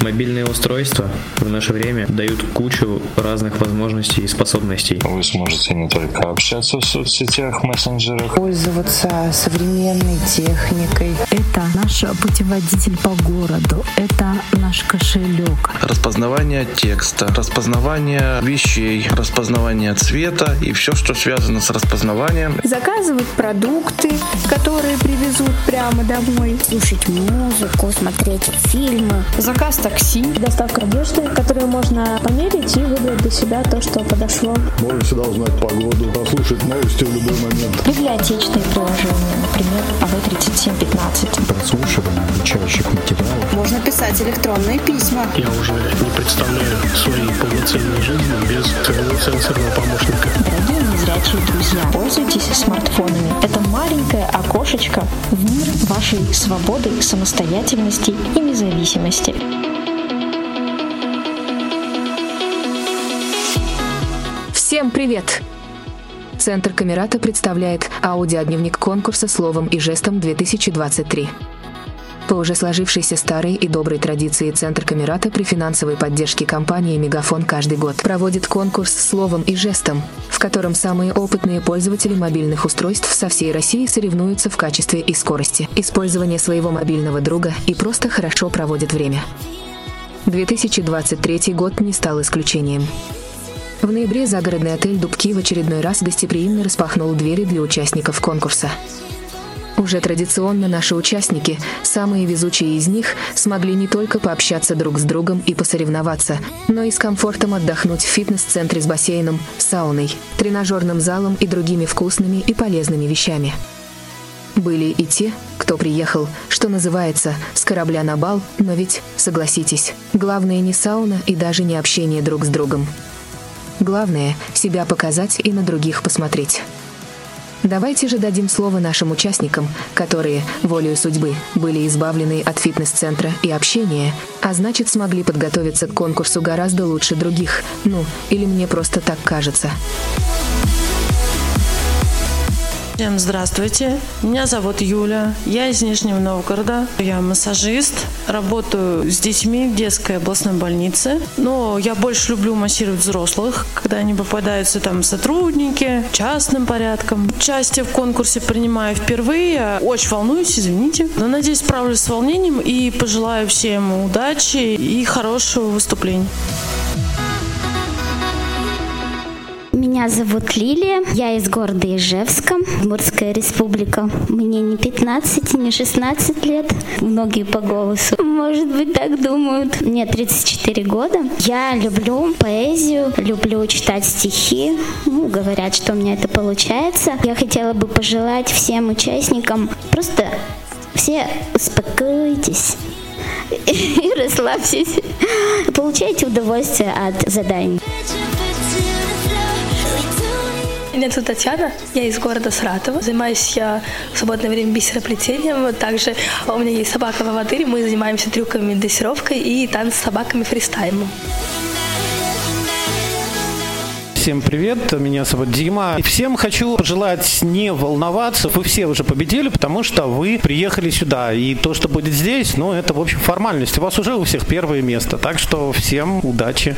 Мобильные устройства в наше время дают кучу разных возможностей и способностей. Вы сможете не только общаться в соцсетях, мессенджерах, пользоваться современной техникой. Это наш путеводитель по городу, это наш кошелек. Распознавание текста, распознавание вещей, распознавание цвета и все, что связано с распознаванием. Заказывать продукты, которые привезут прямо домой. Слушать музыку, смотреть фильмы. Заказ такси. Доставка одежды, которую можно померить и выбрать для себя то, что подошло. Можно всегда узнать погоду, послушать новости в любой момент. Библиотечные приложения, например, АВ-3715. Прослушивание обучающих материалов. Можно писать электронные письма. Я уже не представляю своей полноценной жизни без своего сенсорного помощника. Дорогие незрячие друзья, пользуйтесь смартфонами. Это маленькое окошечко в мир вашей свободы, самостоятельности и независимости. Всем привет! Центр Камерата представляет аудиодневник конкурса словом и жестом 2023. По уже сложившейся старой и доброй традиции Центр Камерата при финансовой поддержке компании «Мегафон» каждый год проводит конкурс словом и жестом, в котором самые опытные пользователи мобильных устройств со всей России соревнуются в качестве и скорости, использования своего мобильного друга и просто хорошо проводят время. 2023 год не стал исключением. В ноябре загородный отель «Дубки» в очередной раз гостеприимно распахнул двери для участников конкурса. Уже традиционно наши участники, самые везучие из них, смогли не только пообщаться друг с другом и посоревноваться, но и с комфортом отдохнуть в фитнес-центре с бассейном, сауной, тренажерным залом и другими вкусными и полезными вещами. Были и те, кто приехал, что называется, с корабля на бал, но ведь, согласитесь, главное не сауна и даже не общение друг с другом. Главное — себя показать и на других посмотреть. Давайте же дадим слово нашим участникам, которые, волею судьбы, были избавлены от фитнес-центра и общения, а значит смогли подготовиться к конкурсу гораздо лучше других. Ну, или мне просто так кажется. Всем здравствуйте. Меня зовут Юля. Я из Нижнего Новгорода. Я массажист. Работаю с детьми в детской областной больнице. Но я больше люблю массировать взрослых, когда они попадаются там сотрудники, частным порядком. Участие в конкурсе принимаю впервые. Очень волнуюсь, извините. Но надеюсь, справлюсь с волнением и пожелаю всем удачи и хорошего выступления. Меня зовут Лилия, я из города Ижевска, Мурская республика. Мне не 15, не 16 лет, многие по голосу, может быть, так думают. Мне 34 года. Я люблю поэзию, люблю читать стихи. Ну, говорят, что у меня это получается. Я хотела бы пожелать всем участникам просто все успокойтесь, и расслабьтесь. Получайте удовольствие от заданий. Меня зовут Татьяна, я из города Саратова. Занимаюсь я в свободное время бисероплетением. Также у меня есть собака Вавадырь, мы занимаемся трюками, дрессировкой и танц с собаками фристайлом. Всем привет, меня зовут Дима. И всем хочу пожелать не волноваться, вы все уже победили, потому что вы приехали сюда. И то, что будет здесь, ну, это, в общем, формальность. У вас уже у всех первое место, так что всем удачи.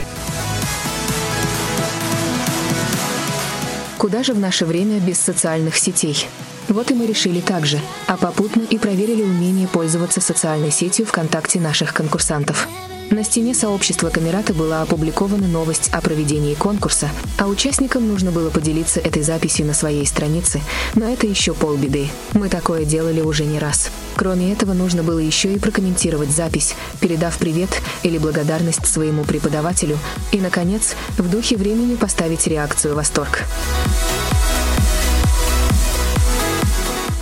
Куда же в наше время без социальных сетей? Вот и мы решили так же, а попутно и проверили умение пользоваться социальной сетью ВКонтакте наших конкурсантов. На стене сообщества Камерата была опубликована новость о проведении конкурса, а участникам нужно было поделиться этой записью на своей странице, но это еще полбеды. Мы такое делали уже не раз. Кроме этого, нужно было еще и прокомментировать запись, передав привет или благодарность своему преподавателю и, наконец, в духе времени поставить реакцию «Восторг».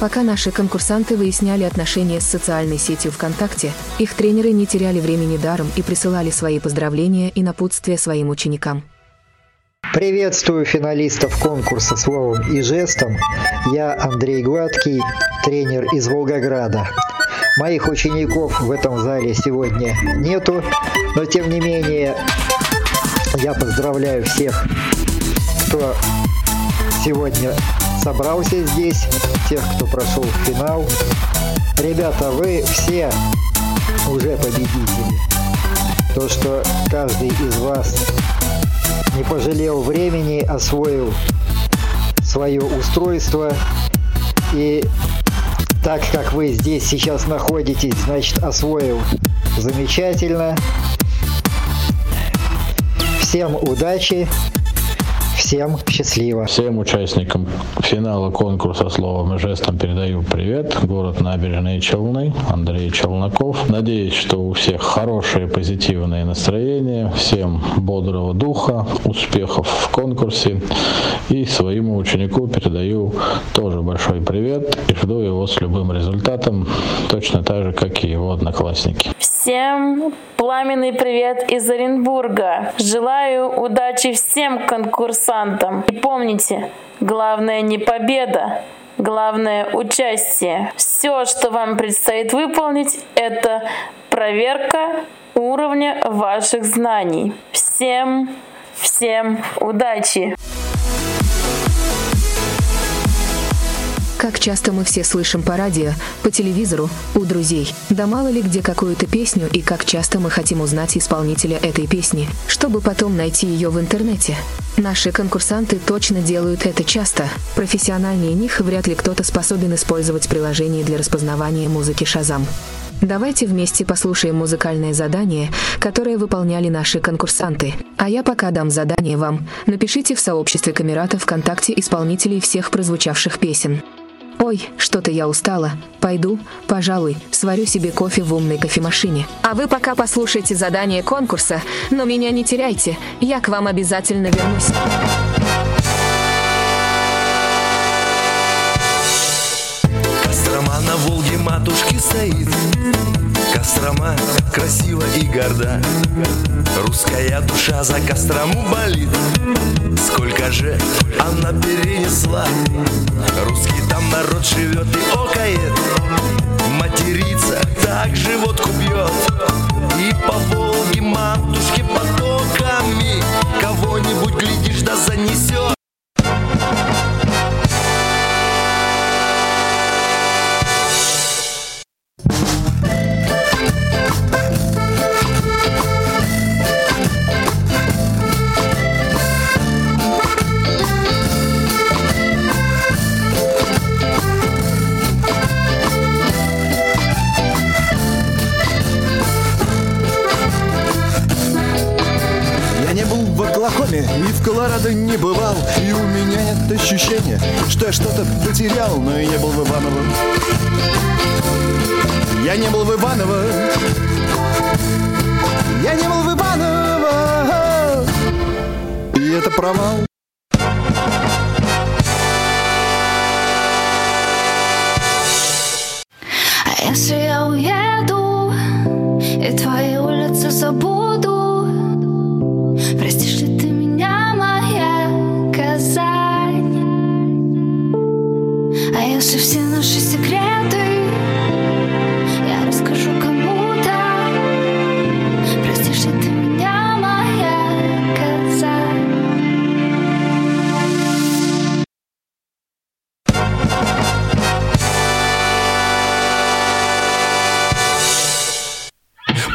Пока наши конкурсанты выясняли отношения с социальной сетью ВКонтакте, их тренеры не теряли времени даром и присылали свои поздравления и напутствия своим ученикам. Приветствую финалистов конкурса словом и жестом. Я Андрей Гладкий, тренер из Волгограда. Моих учеников в этом зале сегодня нету, но тем не менее я поздравляю всех, кто сегодня собрался здесь, тех, кто прошел в финал. Ребята, вы все уже победители. то, что каждый из вас не пожалел времени, освоил свое устройство и так как вы здесь сейчас находитесь, значит освоил замечательно. Всем удачи! Всем счастливо. Всем участникам финала конкурса словом и жестом передаю привет. Город Набережные Челны, Андрей Челноков. Надеюсь, что у всех хорошее позитивное настроение. Всем бодрого духа, успехов в конкурсе. И своему ученику передаю тоже большой привет и жду его с любым результатом, точно так же, как и его одноклассники. Всем пламенный привет из Оренбурга. Желаю удачи всем конкурсантам. И помните, главное не победа, главное участие. Все, что вам предстоит выполнить, это проверка уровня ваших знаний. Всем, всем удачи! Как часто мы все слышим по радио, по телевизору, у друзей. Да мало ли где какую-то песню и как часто мы хотим узнать исполнителя этой песни, чтобы потом найти ее в интернете. Наши конкурсанты точно делают это часто. Профессиональнее них вряд ли кто-то способен использовать приложение для распознавания музыки Шазам. Давайте вместе послушаем музыкальное задание, которое выполняли наши конкурсанты. А я пока дам задание вам. Напишите в сообществе Камерата ВКонтакте исполнителей всех прозвучавших песен. Ой, что-то я устала. Пойду, пожалуй, сварю себе кофе в умной кофемашине. А вы пока послушайте задание конкурса, но меня не теряйте. Я к вам обязательно вернусь. На Волге матушки стоит Кострома красива и горда. Русская душа за Кострому болит. Сколько же она перенесла? Русский там народ живет и окает. Матерится, так животку бьет. И по Волге матушке потоками Кого-нибудь, глядишь, да занесет Оклахоме и в Колорадо не бывал И у меня нет ощущения, что я что-то потерял Но я не был в Иваново. Я не был в Иваново. Я не был в Иваново. И это провал. А если я уеду И твои улицы забуду Простишь А если все наши секреты. Я расскажу кому-то. Простишь ли ты меня, моя Казань?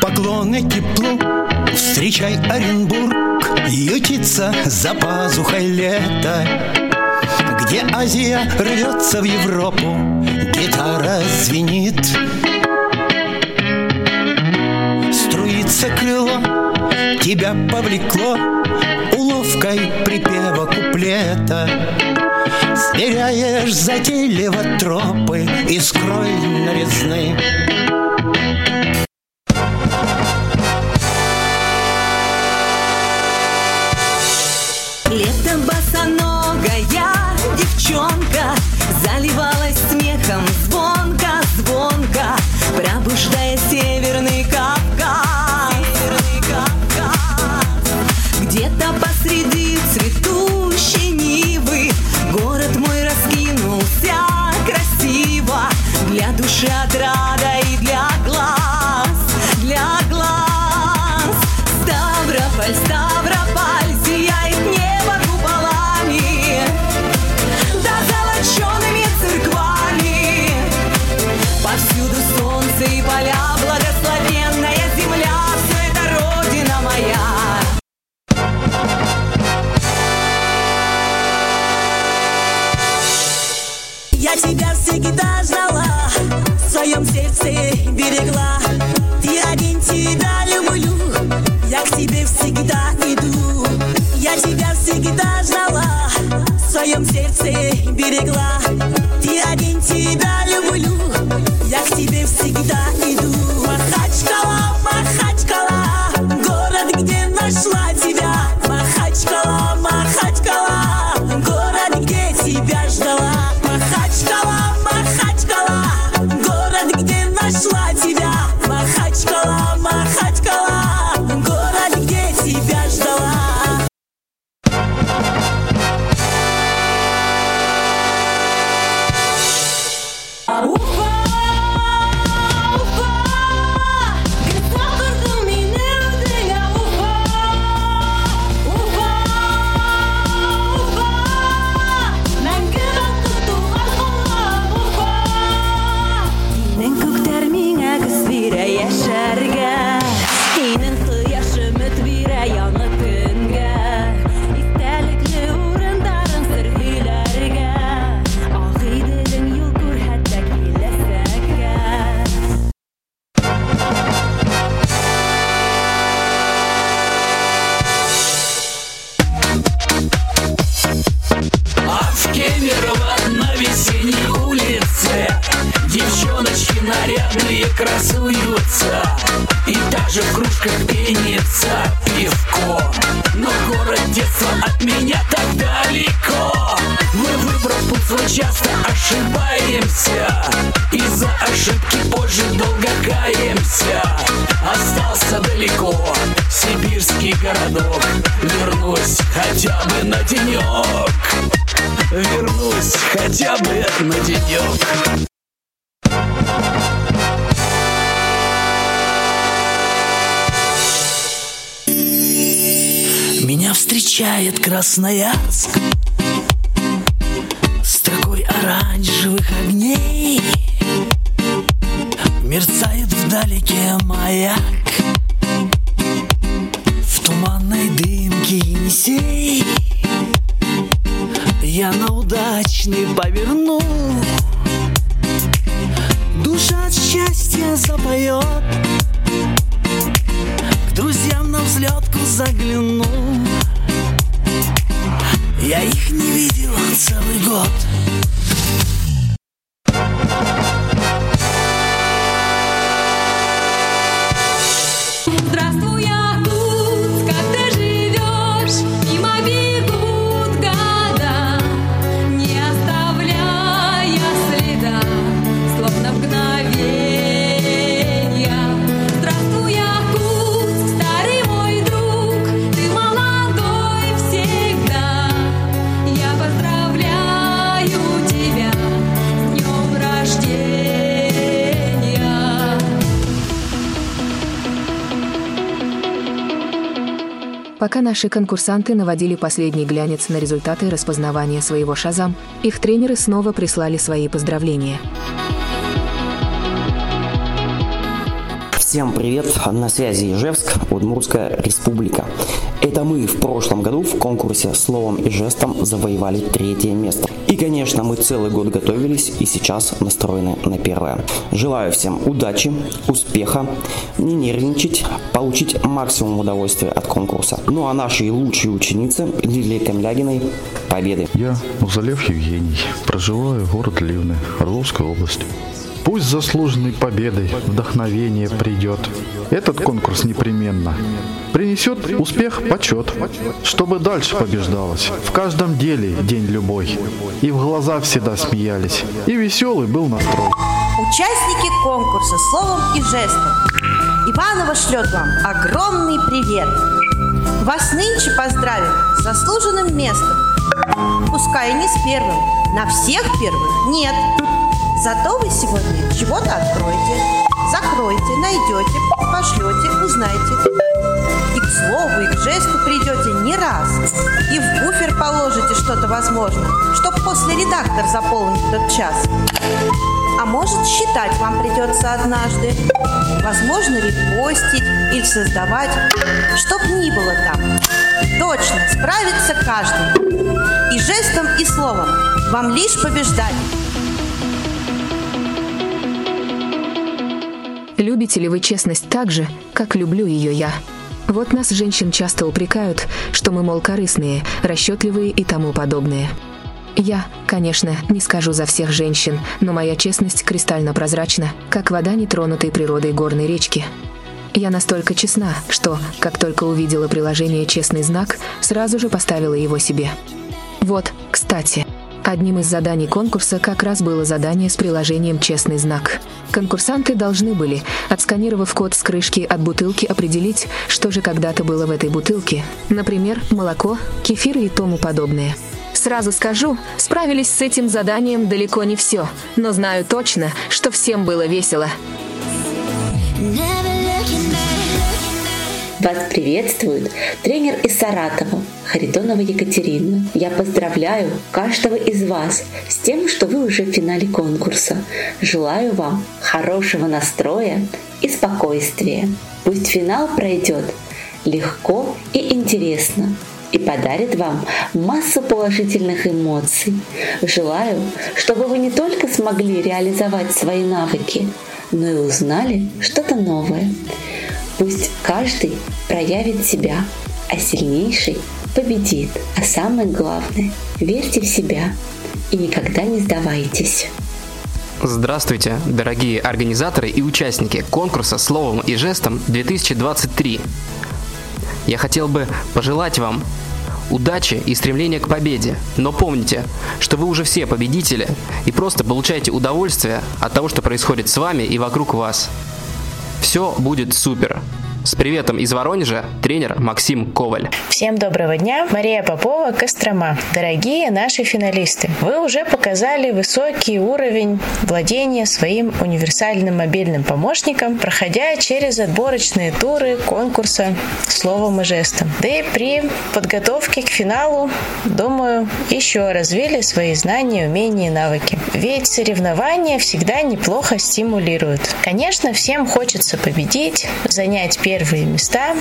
Поклоны теплу, встречай Оренбург. Ютится за пазухой Где Азия рвется в Европу. Гитара звенит. Струится крыло, тебя повлекло Уловкой припева куплета. Сверяешь затейливо тропы Искрой новизны Заливалась смехом. Звонко, звонко Пробуждая Я тебя всегда ждала, в своем сердце берегла. Ты один тебя люблю, я к тебе всегда иду. Я тебя всегда ждала, в своем сердце берегла. Ты один тебя люблю, я к тебе всегда иду. Встречает Красноярск Строкой оранжевых огней. Мерцает вдалеке маяк В туманной дымке Енисей. Я на удачный Пока наши конкурсанты наводили последний глянец на результаты распознавания своего шазам, их тренеры снова прислали свои поздравления. Всем привет! На связи Ижевск, Удмуртская республика. Это мы в прошлом году в конкурсе словом и жестом завоевали третье место. И, конечно, мы целый год готовились и сейчас настроены на первое. Желаю всем удачи, успеха, не нервничать, получить максимум удовольствия от конкурса. Ну а нашей лучшей ученице Лилии Камлягиной победы. Я Музалев Евгений, проживаю город Ливны, Орловской области. Пусть заслуженной победой вдохновение придет. Этот конкурс непременно принесет успех, почет, чтобы дальше побеждалось. В каждом деле день любой. И в глаза всегда смеялись. И веселый был настрой. Участники конкурса словом и жестом. Иванова шлет вам огромный привет. Вас нынче поздравим с заслуженным местом. Пускай и не с первым, на всех первых нет. Зато вы сегодня чего-то откроете, закроете, найдете, пошлете, узнаете. И к слову, и к жесту придете не раз. И в буфер положите что-то возможно, чтоб после редактор заполнить тот час. А может, считать вам придется однажды. Возможно, репостить или создавать, чтоб ни было там. Точно, справится каждый. И жестом, и словом. Вам лишь побеждать. Любите ли вы честность так же, как люблю ее я? Вот нас, женщин, часто упрекают, что мы, мол, корыстные, расчетливые и тому подобное. Я, конечно, не скажу за всех женщин, но моя честность кристально прозрачна, как вода нетронутой природой горной речки. Я настолько честна, что, как только увидела приложение «Честный знак», сразу же поставила его себе. Вот, кстати, одним из заданий конкурса как раз было задание с приложением «Честный знак». Конкурсанты должны были, отсканировав код с крышки от бутылки, определить, что же когда-то было в этой бутылке. Например, молоко, кефир и тому подобное. Сразу скажу, справились с этим заданием далеко не все, но знаю точно, что всем было весело. Вас приветствует тренер из Саратова, Харитонова Екатерина. Я поздравляю каждого из вас с тем, что вы уже в финале конкурса. Желаю вам хорошего настроя и спокойствия. Пусть финал пройдет легко и интересно и подарит вам массу положительных эмоций. Желаю, чтобы вы не только смогли реализовать свои навыки, но и узнали что-то новое. Пусть каждый проявит себя, а сильнейший победит. А самое главное, верьте в себя и никогда не сдавайтесь. Здравствуйте, дорогие организаторы и участники конкурса «Словом и жестом 2023». Я хотел бы пожелать вам удачи и стремления к победе. Но помните, что вы уже все победители и просто получаете удовольствие от того, что происходит с вами и вокруг вас. Все будет супер. С приветом из Воронежа тренер Максим Коваль. Всем доброго дня. Мария Попова, Кострома. Дорогие наши финалисты, вы уже показали высокий уровень владения своим универсальным мобильным помощником, проходя через отборочные туры конкурса словом и жестом. Да и при подготовке к финалу, думаю, еще развили свои знания, умения и навыки. Ведь соревнования всегда неплохо стимулируют. Конечно, всем хочется победить, занять первое первые места.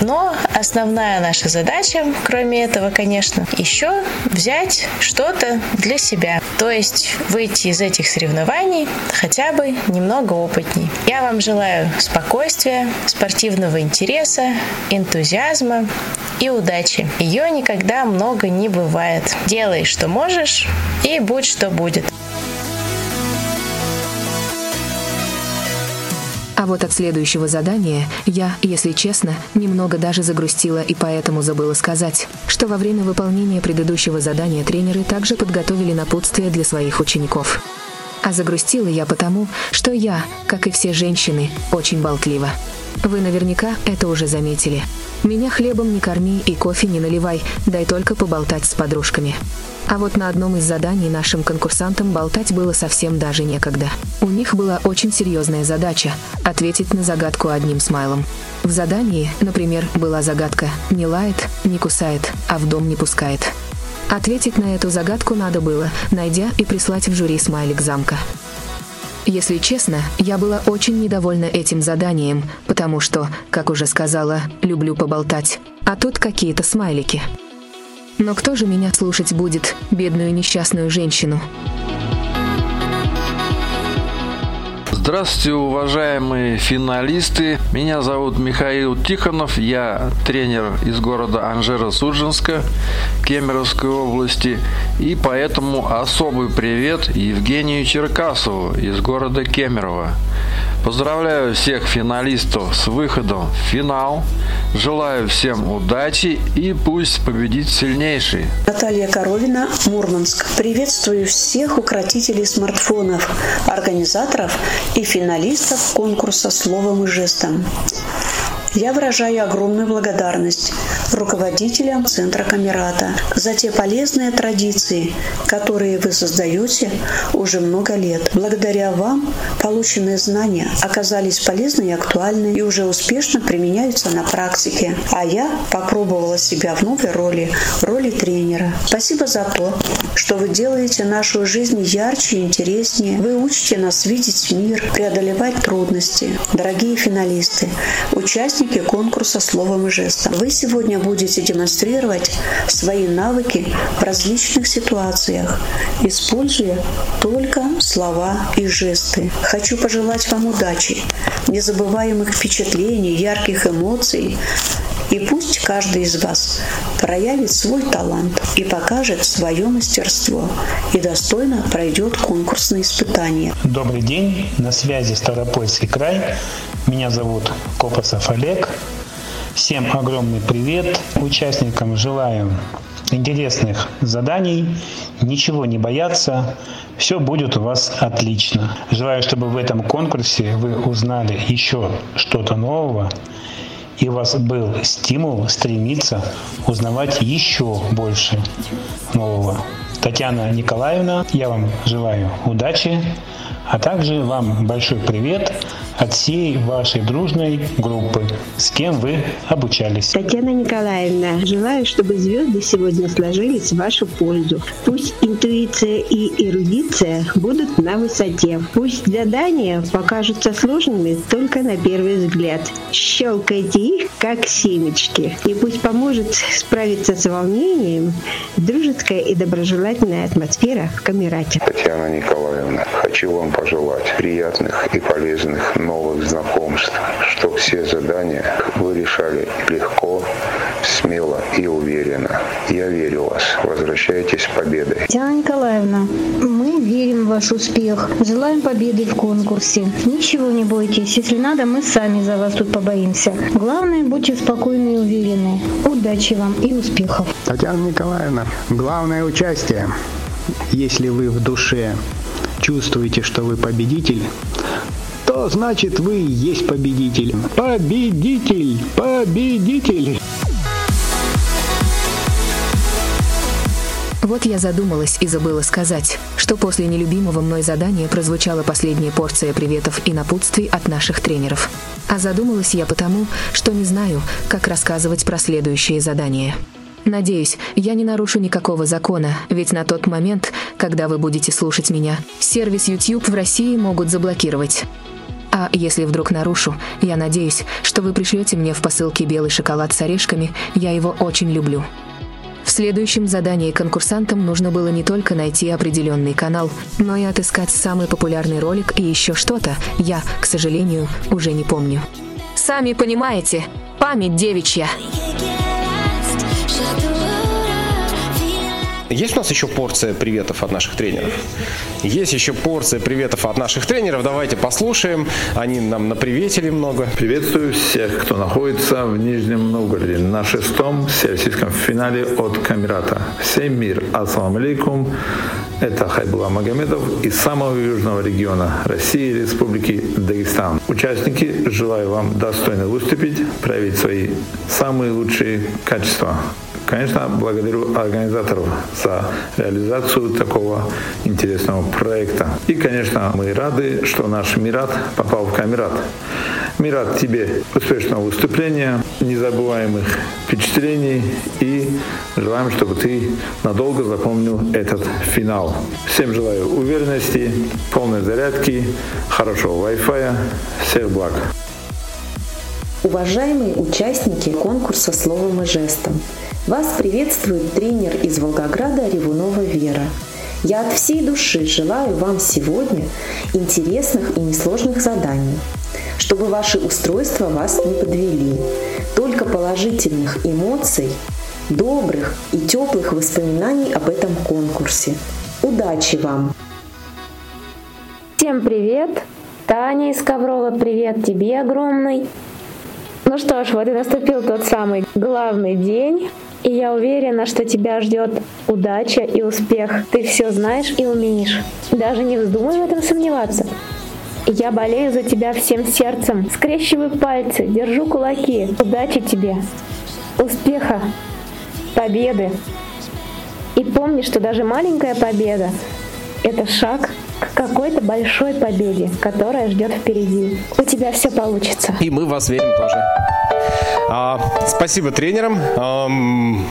Но основная наша задача, кроме этого, конечно, еще взять что-то для себя. То есть выйти из этих соревнований хотя бы немного опытней. Я вам желаю спокойствия, спортивного интереса, энтузиазма и удачи. Ее никогда много не бывает. Делай, что можешь, и будь, что будет. А вот от следующего задания я, если честно, немного даже загрустила и поэтому забыла сказать, что во время выполнения предыдущего задания тренеры также подготовили напутствие для своих учеников. А загрустила я потому, что я, как и все женщины, очень болтлива. Вы наверняка это уже заметили. Меня хлебом не корми и кофе не наливай, дай только поболтать с подружками. А вот на одном из заданий нашим конкурсантам болтать было совсем даже некогда. У них была очень серьезная задача – ответить на загадку одним смайлом. В задании, например, была загадка «не лает, не кусает, а в дом не пускает». Ответить на эту загадку надо было, найдя и прислать в жюри смайлик замка. Если честно, я была очень недовольна этим заданием, потому что, как уже сказала, люблю поболтать. А тут какие-то смайлики. Но кто же меня слушать будет, бедную несчастную женщину? Здравствуйте, уважаемые финалисты. Меня зовут Михаил Тихонов. Я тренер из города Анжеро-Судженска, Кемеровской области. И поэтому особый привет Евгению Черкасову из города Кемерово. Поздравляю всех финалистов с выходом в финал. Желаю всем удачи и пусть победит сильнейший. Наталья Коровина, Мурманск. Приветствую всех укротителей смартфонов, организаторов и финалистов конкурса словом и жестом. Я выражаю огромную благодарность руководителям Центра Камерата за те полезные традиции, которые вы создаете уже много лет. Благодаря вам полученные знания оказались полезны и актуальны и уже успешно применяются на практике. А я попробовала себя в новой роли, роли тренера. Спасибо за то, что вы делаете нашу жизнь ярче и интереснее. Вы учите нас видеть мир, преодолевать трудности. Дорогие финалисты, участники конкурса словом и жестом, вы сегодня будете демонстрировать свои навыки в различных ситуациях, используя только слова и жесты. Хочу пожелать вам удачи, незабываемых впечатлений, ярких эмоций, и пусть каждый из вас проявит свой талант и покажет свое мастерство и достойно пройдет конкурсные испытания. Добрый день, на связи Ставропольский край. Меня зовут Копосов Олег. Всем огромный привет. Участникам желаю интересных заданий, ничего не бояться, все будет у вас отлично. Желаю, чтобы в этом конкурсе вы узнали еще что-то нового, и у вас был стимул стремиться узнавать еще больше нового. Татьяна Николаевна, я вам желаю удачи, а также вам большой привет от всей вашей дружной группы, с кем вы обучались. Татьяна Николаевна, желаю, чтобы звезды сегодня сложились в вашу пользу. Пусть интуиция и эрудиция будут на высоте. Пусть задания покажутся сложными только на первый взгляд. Щелкайте их, как семечки. И пусть поможет справиться с волнением дружеская и доброжелательная атмосфера в Камерате. Татьяна Николаевна, хочу вам пожелать приятных и полезных новых знакомств, что все задания вы решали легко, смело и уверенно. Я верю в вас. Возвращайтесь с победой. Татьяна Николаевна, мы верим в ваш успех. Желаем победы в конкурсе. Ничего не бойтесь. Если надо, мы сами за вас тут побоимся. Главное, будьте спокойны и уверены. Удачи вам и успехов. Татьяна Николаевна, главное участие. Если вы в душе чувствуете, что вы победитель, то значит вы и есть победитель. Победитель! Победитель! Вот я задумалась и забыла сказать, что после нелюбимого мной задания прозвучала последняя порция приветов и напутствий от наших тренеров. А задумалась я потому, что не знаю, как рассказывать про следующие задания. Надеюсь, я не нарушу никакого закона, ведь на тот момент, когда вы будете слушать меня, сервис YouTube в России могут заблокировать. А если вдруг нарушу, я надеюсь, что вы пришлете мне в посылке белый шоколад с орешками, я его очень люблю. В следующем задании конкурсантам нужно было не только найти определенный канал, но и отыскать самый популярный ролик и еще что-то, я, к сожалению, уже не помню. Сами понимаете, память девичья. Есть у нас еще порция приветов от наших тренеров? Есть еще порция приветов от наших тренеров. Давайте послушаем. Они нам наприветили много. Приветствую всех, кто находится в Нижнем Новгороде на шестом всероссийском финале от Камерата. Всем мир. Ассаламу алейкум. Это Хайбула Магомедов из самого южного региона России, Республики Дагестан. Участники, желаю вам достойно выступить, проявить свои самые лучшие качества. Конечно, благодарю организаторов за реализацию такого интересного проекта. И, конечно, мы рады, что наш Мират попал в Камерат. Мират, тебе успешного выступления, незабываемых впечатлений и желаем, чтобы ты надолго запомнил этот финал. Всем желаю уверенности, полной зарядки, хорошего Wi-Fi. Всех благ! Уважаемые участники конкурса словом и жестом, вас приветствует тренер из Волгограда Ревунова Вера. Я от всей души желаю вам сегодня интересных и несложных заданий, чтобы ваши устройства вас не подвели, только положительных эмоций, добрых и теплых воспоминаний об этом конкурсе. Удачи вам! Всем привет! Таня из Коврова, привет тебе огромный! Ну что ж, вот и наступил тот самый главный день. И я уверена, что тебя ждет удача и успех. Ты все знаешь и умеешь. Даже не вздумай в этом сомневаться. Я болею за тебя всем сердцем. Скрещиваю пальцы, держу кулаки. Удачи тебе, успеха, победы. И помни, что даже маленькая победа – это шаг к какой-то большой победе, которая ждет впереди. У тебя все получится. И мы вас верим тоже. А, спасибо тренерам. Ам,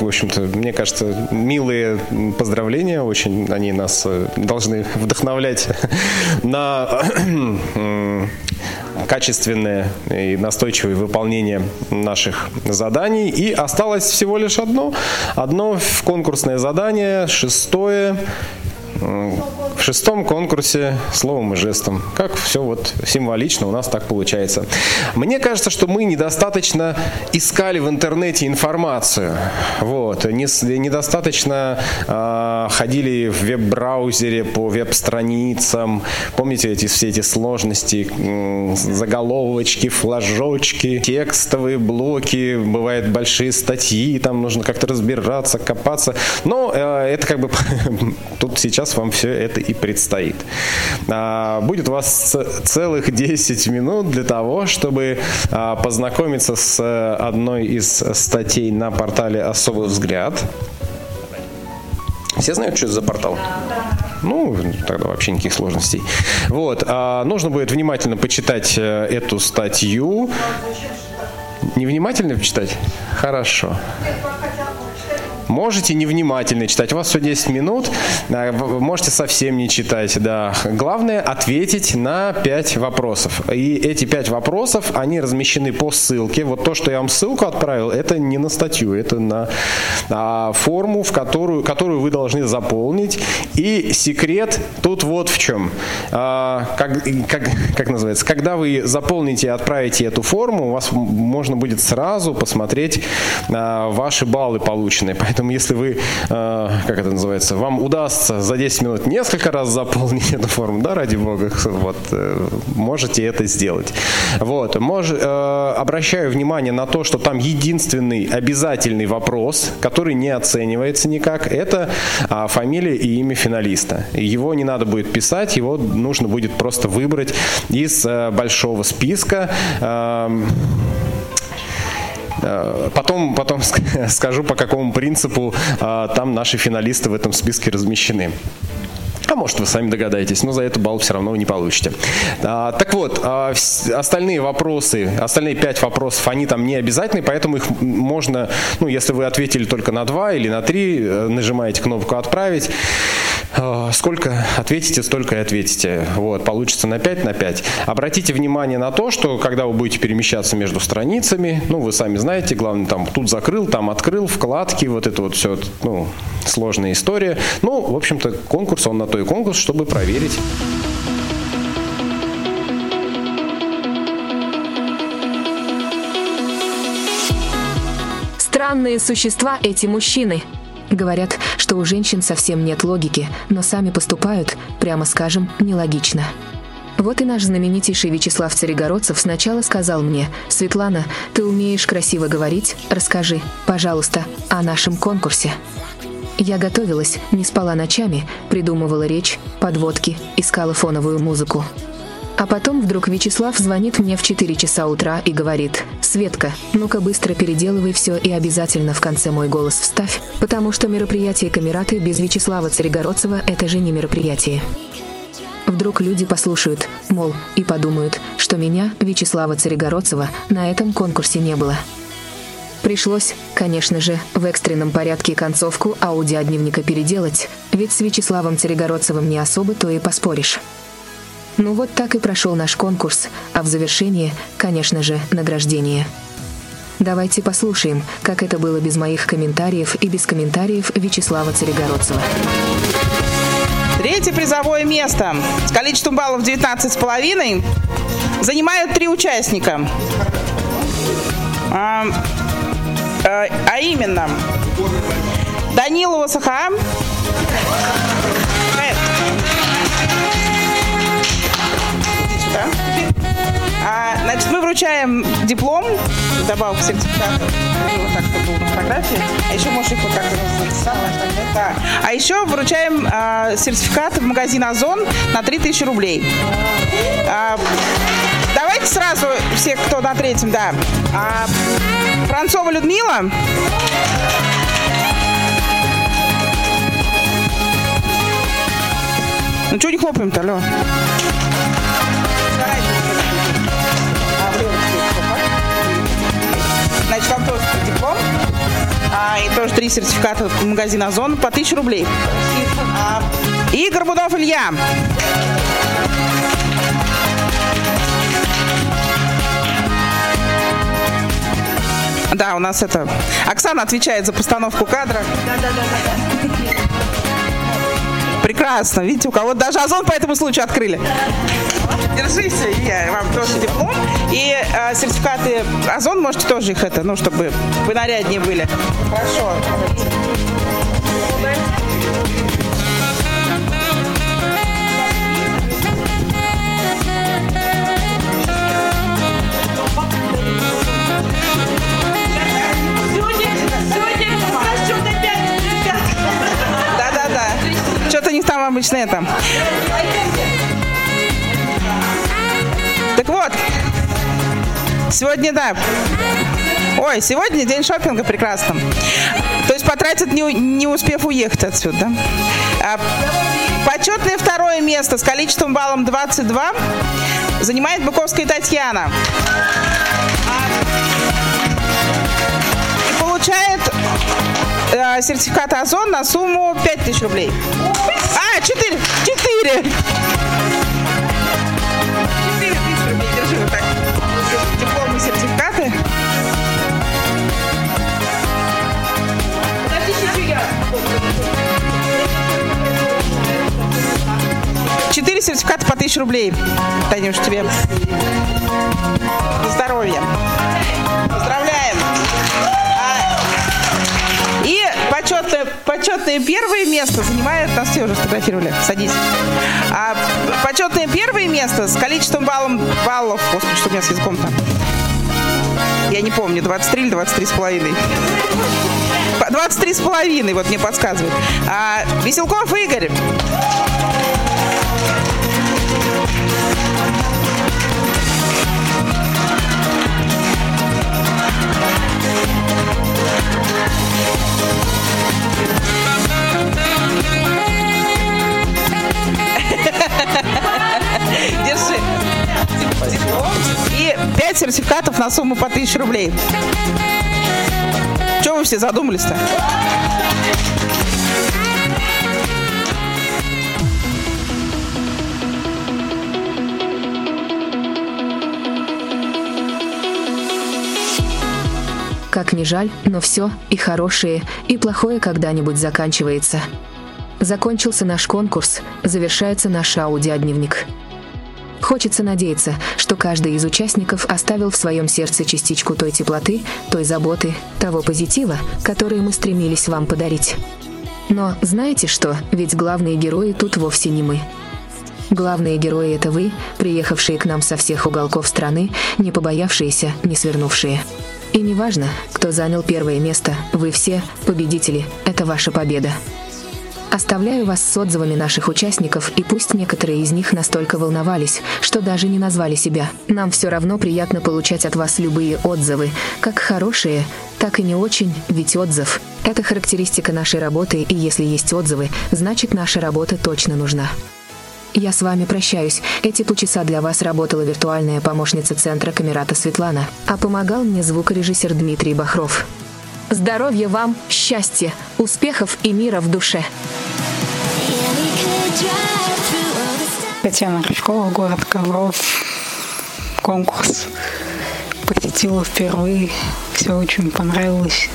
в общем-то, мне кажется, милые поздравления. Очень они нас э, должны вдохновлять на качественное и настойчивое выполнение наших заданий. И осталось всего лишь одно. Одно конкурсное задание, шестое, в шестом конкурсе словом и жестом. Как все вот символично у нас так получается. Мне кажется, что мы недостаточно искали в интернете информацию. Вот. Не, недостаточно э, ходили в веб-браузере по веб-страницам. Помните эти все эти сложности? Заголовочки, флажочки, текстовые блоки, бывают большие статьи, там нужно как-то разбираться, копаться. Но э, это как бы тут сейчас вам все это и предстоит. А, будет у вас целых 10 минут для того, чтобы а, познакомиться с э, одной из статей на портале «Особый взгляд». Все знают, что это за портал? Ну, тогда вообще никаких сложностей. Вот. А, нужно будет внимательно почитать э, эту статью. Невнимательно почитать? Хорошо. Можете невнимательно читать. У вас всего 10 минут. Можете совсем не читать. Да. Главное ответить на 5 вопросов. И эти 5 вопросов, они размещены по ссылке. Вот то, что я вам ссылку отправил, это не на статью, это на а, форму, в которую, которую вы должны заполнить. И секрет тут вот в чем. А, как, как, как называется? Когда вы заполните и отправите эту форму, у вас можно будет сразу посмотреть а, ваши баллы полученные. Поэтому Поэтому если вы, э, как это называется, вам удастся за 10 минут несколько раз заполнить эту форму, да, ради бога, вот, э, можете это сделать. Вот, мож, э, обращаю внимание на то, что там единственный обязательный вопрос, который не оценивается никак, это а, фамилия и имя финалиста. Его не надо будет писать, его нужно будет просто выбрать из большого списка. Э, потом, потом скажу, по какому принципу э, там наши финалисты в этом списке размещены. А может, вы сами догадаетесь, но за это балл все равно вы не получите. А, так вот, а, остальные вопросы, остальные пять вопросов, они там не обязательны, поэтому их можно, ну, если вы ответили только на два или на три, э, нажимаете кнопку «Отправить», сколько ответите, столько и ответите. Вот, получится на 5 на 5. Обратите внимание на то, что когда вы будете перемещаться между страницами, ну, вы сами знаете, главное, там, тут закрыл, там открыл, вкладки, вот это вот все, ну, сложная история. Ну, в общем-то, конкурс, он на то и конкурс, чтобы проверить. Странные существа эти мужчины. Говорят, что у женщин совсем нет логики, но сами поступают, прямо скажем, нелогично. Вот и наш знаменитейший Вячеслав Царегородцев сначала сказал мне, «Светлана, ты умеешь красиво говорить? Расскажи, пожалуйста, о нашем конкурсе». Я готовилась, не спала ночами, придумывала речь, подводки, искала фоновую музыку. А потом вдруг Вячеслав звонит мне в 4 часа утра и говорит «Светка, ну-ка быстро переделывай все и обязательно в конце мой голос вставь, потому что мероприятие Камераты без Вячеслава Царегородцева – это же не мероприятие». Вдруг люди послушают, мол, и подумают, что меня, Вячеслава Царегородцева, на этом конкурсе не было. Пришлось, конечно же, в экстренном порядке концовку аудиодневника переделать, ведь с Вячеславом Царегородцевым не особо то и поспоришь. Ну вот так и прошел наш конкурс, а в завершении, конечно же, награждение. Давайте послушаем, как это было без моих комментариев и без комментариев Вячеслава Царегородцева. Третье призовое место с количеством баллов 19,5 занимают три участника. А, а, а именно Данилова Саха, да? А, значит, мы вручаем диплом, так, было на фотографии. А еще можешь их вот как-то да. А еще вручаем а, сертификат в магазин Озон на 3000 рублей. А, давайте сразу всех, кто на третьем, да. А, Францова Людмила. Ну что не хлопаем-то, алло? фантовский диплом а, и тоже три сертификата в магазин «Озон» по 1000 рублей. А, и Горбунов Илья. Да, у нас это... Оксана отвечает за постановку кадра. Да, да, да, да. Прекрасно. Видите, у кого даже озон по этому случаю открыли. Держите, я вам тоже диплом. И э, сертификаты озон можете тоже их это, ну, чтобы вы наряднее были. Хорошо. Обычно это. Так вот, сегодня, да. Ой, сегодня день шопинга прекрасно. То есть потратят, не, не успев уехать отсюда. да? А, почетное второе место с количеством баллом 22 занимает Быковская Татьяна. И получает э, сертификат Озон на сумму 5000 рублей. 4! 4! 4 тысячи рублей. Держи вот так. Дипломы и сертификаты. Четыре сертификата по тысяче рублей. Танюш, тебе. Первое место занимает, нас все уже сфотографировали, садись. А, почетное первое место с количеством баллом, баллов, господи, что у меня с языком-то? Я не помню, 23 или 23 с половиной. По- 23 с половиной, вот мне подсказывают. А, Веселков Игорь. Держи. И 5 сертификатов на сумму по 1000 рублей. Чего вы все задумались-то? Как ни жаль, но все, и хорошее, и плохое когда-нибудь заканчивается. Закончился наш конкурс, завершается наш аудиодневник. Хочется надеяться, что каждый из участников оставил в своем сердце частичку той теплоты, той заботы, того позитива, который мы стремились вам подарить. Но знаете что? Ведь главные герои тут вовсе не мы. Главные герои — это вы, приехавшие к нам со всех уголков страны, не побоявшиеся, не свернувшие. И неважно, кто занял первое место, вы все победители, это ваша победа. Оставляю вас с отзывами наших участников, и пусть некоторые из них настолько волновались, что даже не назвали себя. Нам все равно приятно получать от вас любые отзывы, как хорошие, так и не очень, ведь отзыв — это характеристика нашей работы, и если есть отзывы, значит наша работа точно нужна. Я с вами прощаюсь. Эти полчаса для вас работала виртуальная помощница центра Камерата Светлана, а помогал мне звукорежиссер Дмитрий Бахров. Здоровья вам, счастья, успехов и мира в душе. Татьяна Рычкова, город Ковров. Конкурс посетила впервые. Все очень понравилось.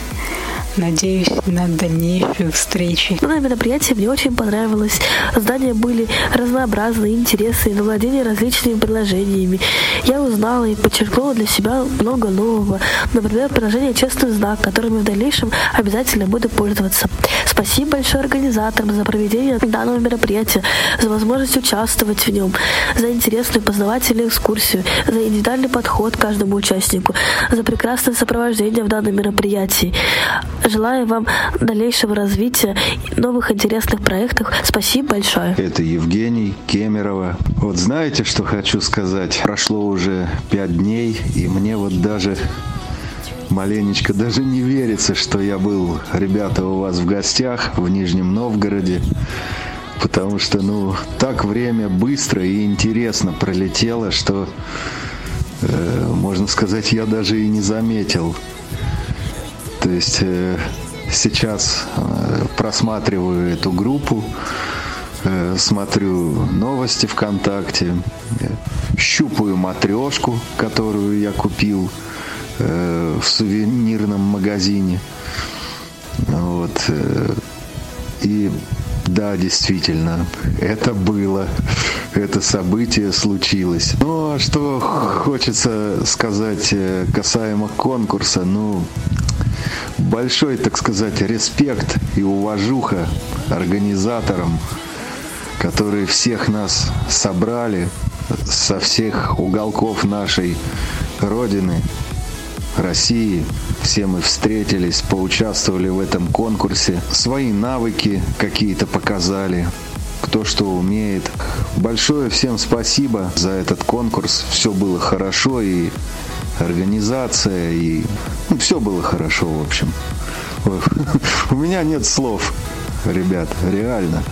Надеюсь на дальнейшие встречи. На мероприятии мне очень понравилось. Здания были разнообразные, интересные, на владение различными приложениями. Я узнала и подчеркнула для себя много нового. Например, приложение «Честный знак», которым я в дальнейшем обязательно буду пользоваться. Спасибо большое организаторам за проведение данного мероприятия, за возможность участвовать в нем, за интересную познавательную экскурсию, за индивидуальный подход к каждому участнику, за прекрасное сопровождение в данном мероприятии. Желаю вам дальнейшего развития, новых интересных проектов. Спасибо большое. Это Евгений Кемерова. Вот знаете, что хочу сказать? Прошло уже пять дней, и мне вот даже маленечко даже не верится, что я был, ребята, у вас в гостях в Нижнем Новгороде. Потому что, ну, так время быстро и интересно пролетело, что, э, можно сказать, я даже и не заметил. То есть э, сейчас э, просматриваю эту группу, э, смотрю новости ВКонтакте, э, щупаю матрешку, которую я купил э, в сувенирном магазине. Вот. И да, действительно, это было, это событие случилось. Ну, а что хочется сказать касаемо конкурса, ну, большой, так сказать, респект и уважуха организаторам, которые всех нас собрали со всех уголков нашей Родины, России. Все мы встретились, поучаствовали в этом конкурсе, свои навыки какие-то показали, кто что умеет. Большое всем спасибо за этот конкурс. Все было хорошо и организация, и ну, все было хорошо, в общем. У меня нет слов, ребят, реально.